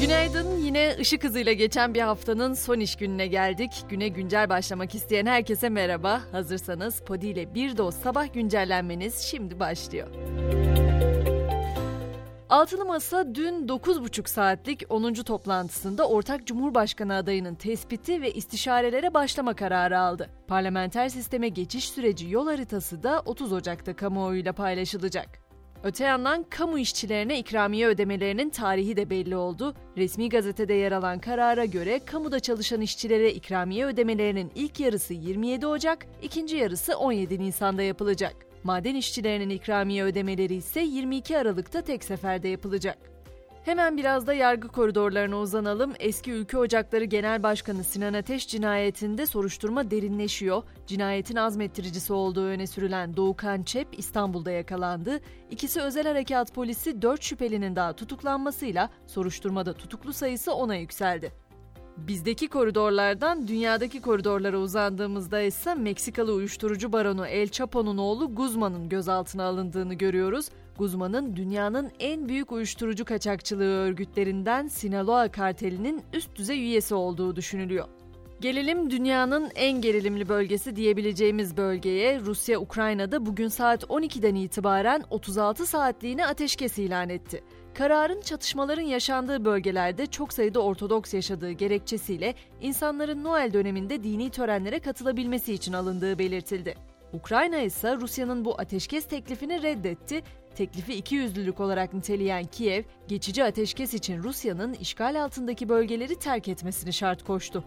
Günaydın. Yine ışık hızıyla geçen bir haftanın son iş gününe geldik. Güne güncel başlamak isteyen herkese merhaba. Hazırsanız Podi ile bir doz sabah güncellenmeniz şimdi başlıyor. Altılı Masa dün 9,5 saatlik 10. toplantısında ortak Cumhurbaşkanı adayının tespiti ve istişarelere başlama kararı aldı. Parlamenter sisteme geçiş süreci yol haritası da 30 Ocak'ta kamuoyuyla paylaşılacak. Öte yandan kamu işçilerine ikramiye ödemelerinin tarihi de belli oldu. Resmi gazetede yer alan karara göre kamuda çalışan işçilere ikramiye ödemelerinin ilk yarısı 27 Ocak, ikinci yarısı 17 Nisan'da yapılacak. Maden işçilerinin ikramiye ödemeleri ise 22 Aralık'ta tek seferde yapılacak. Hemen biraz da yargı koridorlarına uzanalım. Eski Ülke Ocakları Genel Başkanı Sinan Ateş cinayetinde soruşturma derinleşiyor. Cinayetin azmettiricisi olduğu öne sürülen Doğukan Çep İstanbul'da yakalandı. İkisi özel harekat polisi 4 şüphelinin daha tutuklanmasıyla soruşturmada tutuklu sayısı 10'a yükseldi. Bizdeki koridorlardan dünyadaki koridorlara uzandığımızda ise Meksikalı uyuşturucu baronu El Chapo'nun oğlu Guzman'ın gözaltına alındığını görüyoruz. Guzman'ın dünyanın en büyük uyuşturucu kaçakçılığı örgütlerinden Sinaloa kartelinin üst düzey üyesi olduğu düşünülüyor. Gelelim dünyanın en gerilimli bölgesi diyebileceğimiz bölgeye. Rusya Ukrayna'da bugün saat 12'den itibaren 36 saatliğine ateşkes ilan etti. Kararın çatışmaların yaşandığı bölgelerde çok sayıda Ortodoks yaşadığı gerekçesiyle insanların Noel döneminde dini törenlere katılabilmesi için alındığı belirtildi. Ukrayna ise Rusya'nın bu ateşkes teklifini reddetti. Teklifi ikiyüzlülük olarak niteleyen Kiev, geçici ateşkes için Rusya'nın işgal altındaki bölgeleri terk etmesini şart koştu.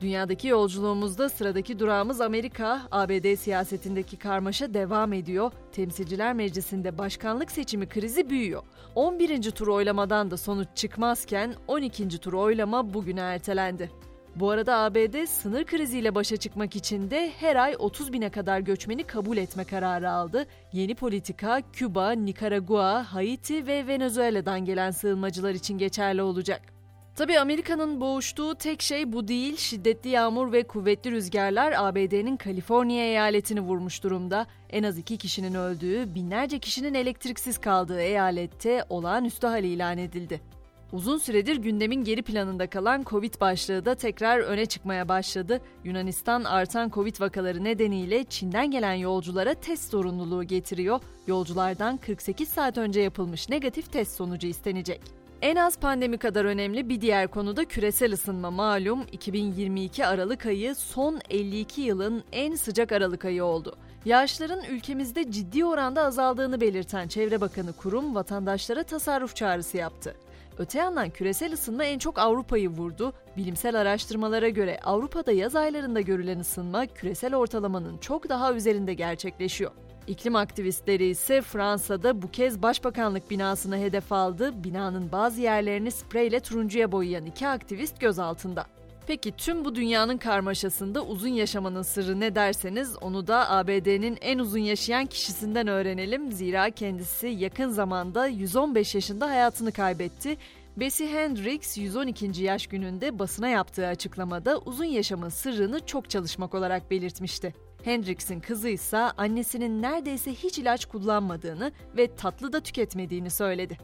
Dünyadaki yolculuğumuzda sıradaki durağımız Amerika. ABD siyasetindeki karmaşa devam ediyor. Temsilciler Meclisi'nde başkanlık seçimi krizi büyüyor. 11. tur oylamadan da sonuç çıkmazken 12. tur oylama bugüne ertelendi. Bu arada ABD sınır kriziyle başa çıkmak için de her ay 30 bine kadar göçmeni kabul etme kararı aldı. Yeni politika Küba, Nikaragua, Haiti ve Venezuela'dan gelen sığınmacılar için geçerli olacak. Tabi Amerika'nın boğuştuğu tek şey bu değil. Şiddetli yağmur ve kuvvetli rüzgarlar ABD'nin Kaliforniya eyaletini vurmuş durumda. En az iki kişinin öldüğü, binlerce kişinin elektriksiz kaldığı eyalette olağanüstü hal ilan edildi. Uzun süredir gündemin geri planında kalan Covid başlığı da tekrar öne çıkmaya başladı. Yunanistan artan Covid vakaları nedeniyle Çin'den gelen yolculara test zorunluluğu getiriyor. Yolculardan 48 saat önce yapılmış negatif test sonucu istenecek. En az pandemi kadar önemli bir diğer konu da küresel ısınma malum 2022 Aralık ayı son 52 yılın en sıcak Aralık ayı oldu. Yağışların ülkemizde ciddi oranda azaldığını belirten Çevre Bakanı Kurum vatandaşlara tasarruf çağrısı yaptı. Öte yandan küresel ısınma en çok Avrupa'yı vurdu. Bilimsel araştırmalara göre Avrupa'da yaz aylarında görülen ısınma küresel ortalamanın çok daha üzerinde gerçekleşiyor. İklim aktivistleri ise Fransa'da bu kez başbakanlık binasını hedef aldı. Binanın bazı yerlerini spreyle turuncuya boyayan iki aktivist gözaltında. Peki tüm bu dünyanın karmaşasında uzun yaşamanın sırrı ne derseniz onu da ABD'nin en uzun yaşayan kişisinden öğrenelim. Zira kendisi yakın zamanda 115 yaşında hayatını kaybetti. Bessie Hendricks 112. yaş gününde basına yaptığı açıklamada uzun yaşamın sırrını çok çalışmak olarak belirtmişti. Hendricks'in kızı ise annesinin neredeyse hiç ilaç kullanmadığını ve tatlı da tüketmediğini söyledi.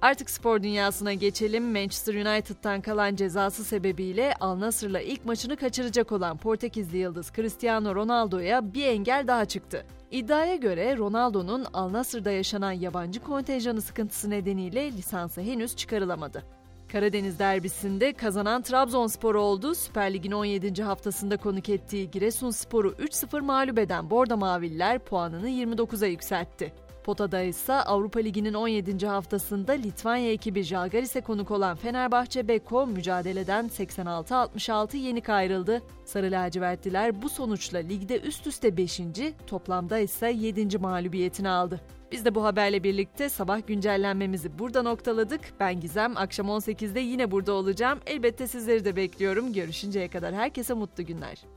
Artık spor dünyasına geçelim. Manchester United'tan kalan cezası sebebiyle Al Nassr'la ilk maçını kaçıracak olan Portekizli yıldız Cristiano Ronaldo'ya bir engel daha çıktı. İddiaya göre Ronaldo'nun Al Nassr'da yaşanan yabancı kontenjanı sıkıntısı nedeniyle lisansı henüz çıkarılamadı. Karadeniz derbisinde kazanan Trabzonspor oldu. Süper Lig'in 17. haftasında konuk ettiği Giresunspor'u 3-0 mağlup eden Bordo Maviller puanını 29'a yükseltti. Potada ise Avrupa Ligi'nin 17. haftasında Litvanya ekibi Jalgaris'e konuk olan Fenerbahçe Beko mücadeleden 86-66 yenik ayrıldı. Sarı lacivertliler bu sonuçla ligde üst üste 5. toplamda ise 7. mağlubiyetini aldı. Biz de bu haberle birlikte sabah güncellenmemizi burada noktaladık. Ben Gizem, akşam 18'de yine burada olacağım. Elbette sizleri de bekliyorum. Görüşünceye kadar herkese mutlu günler.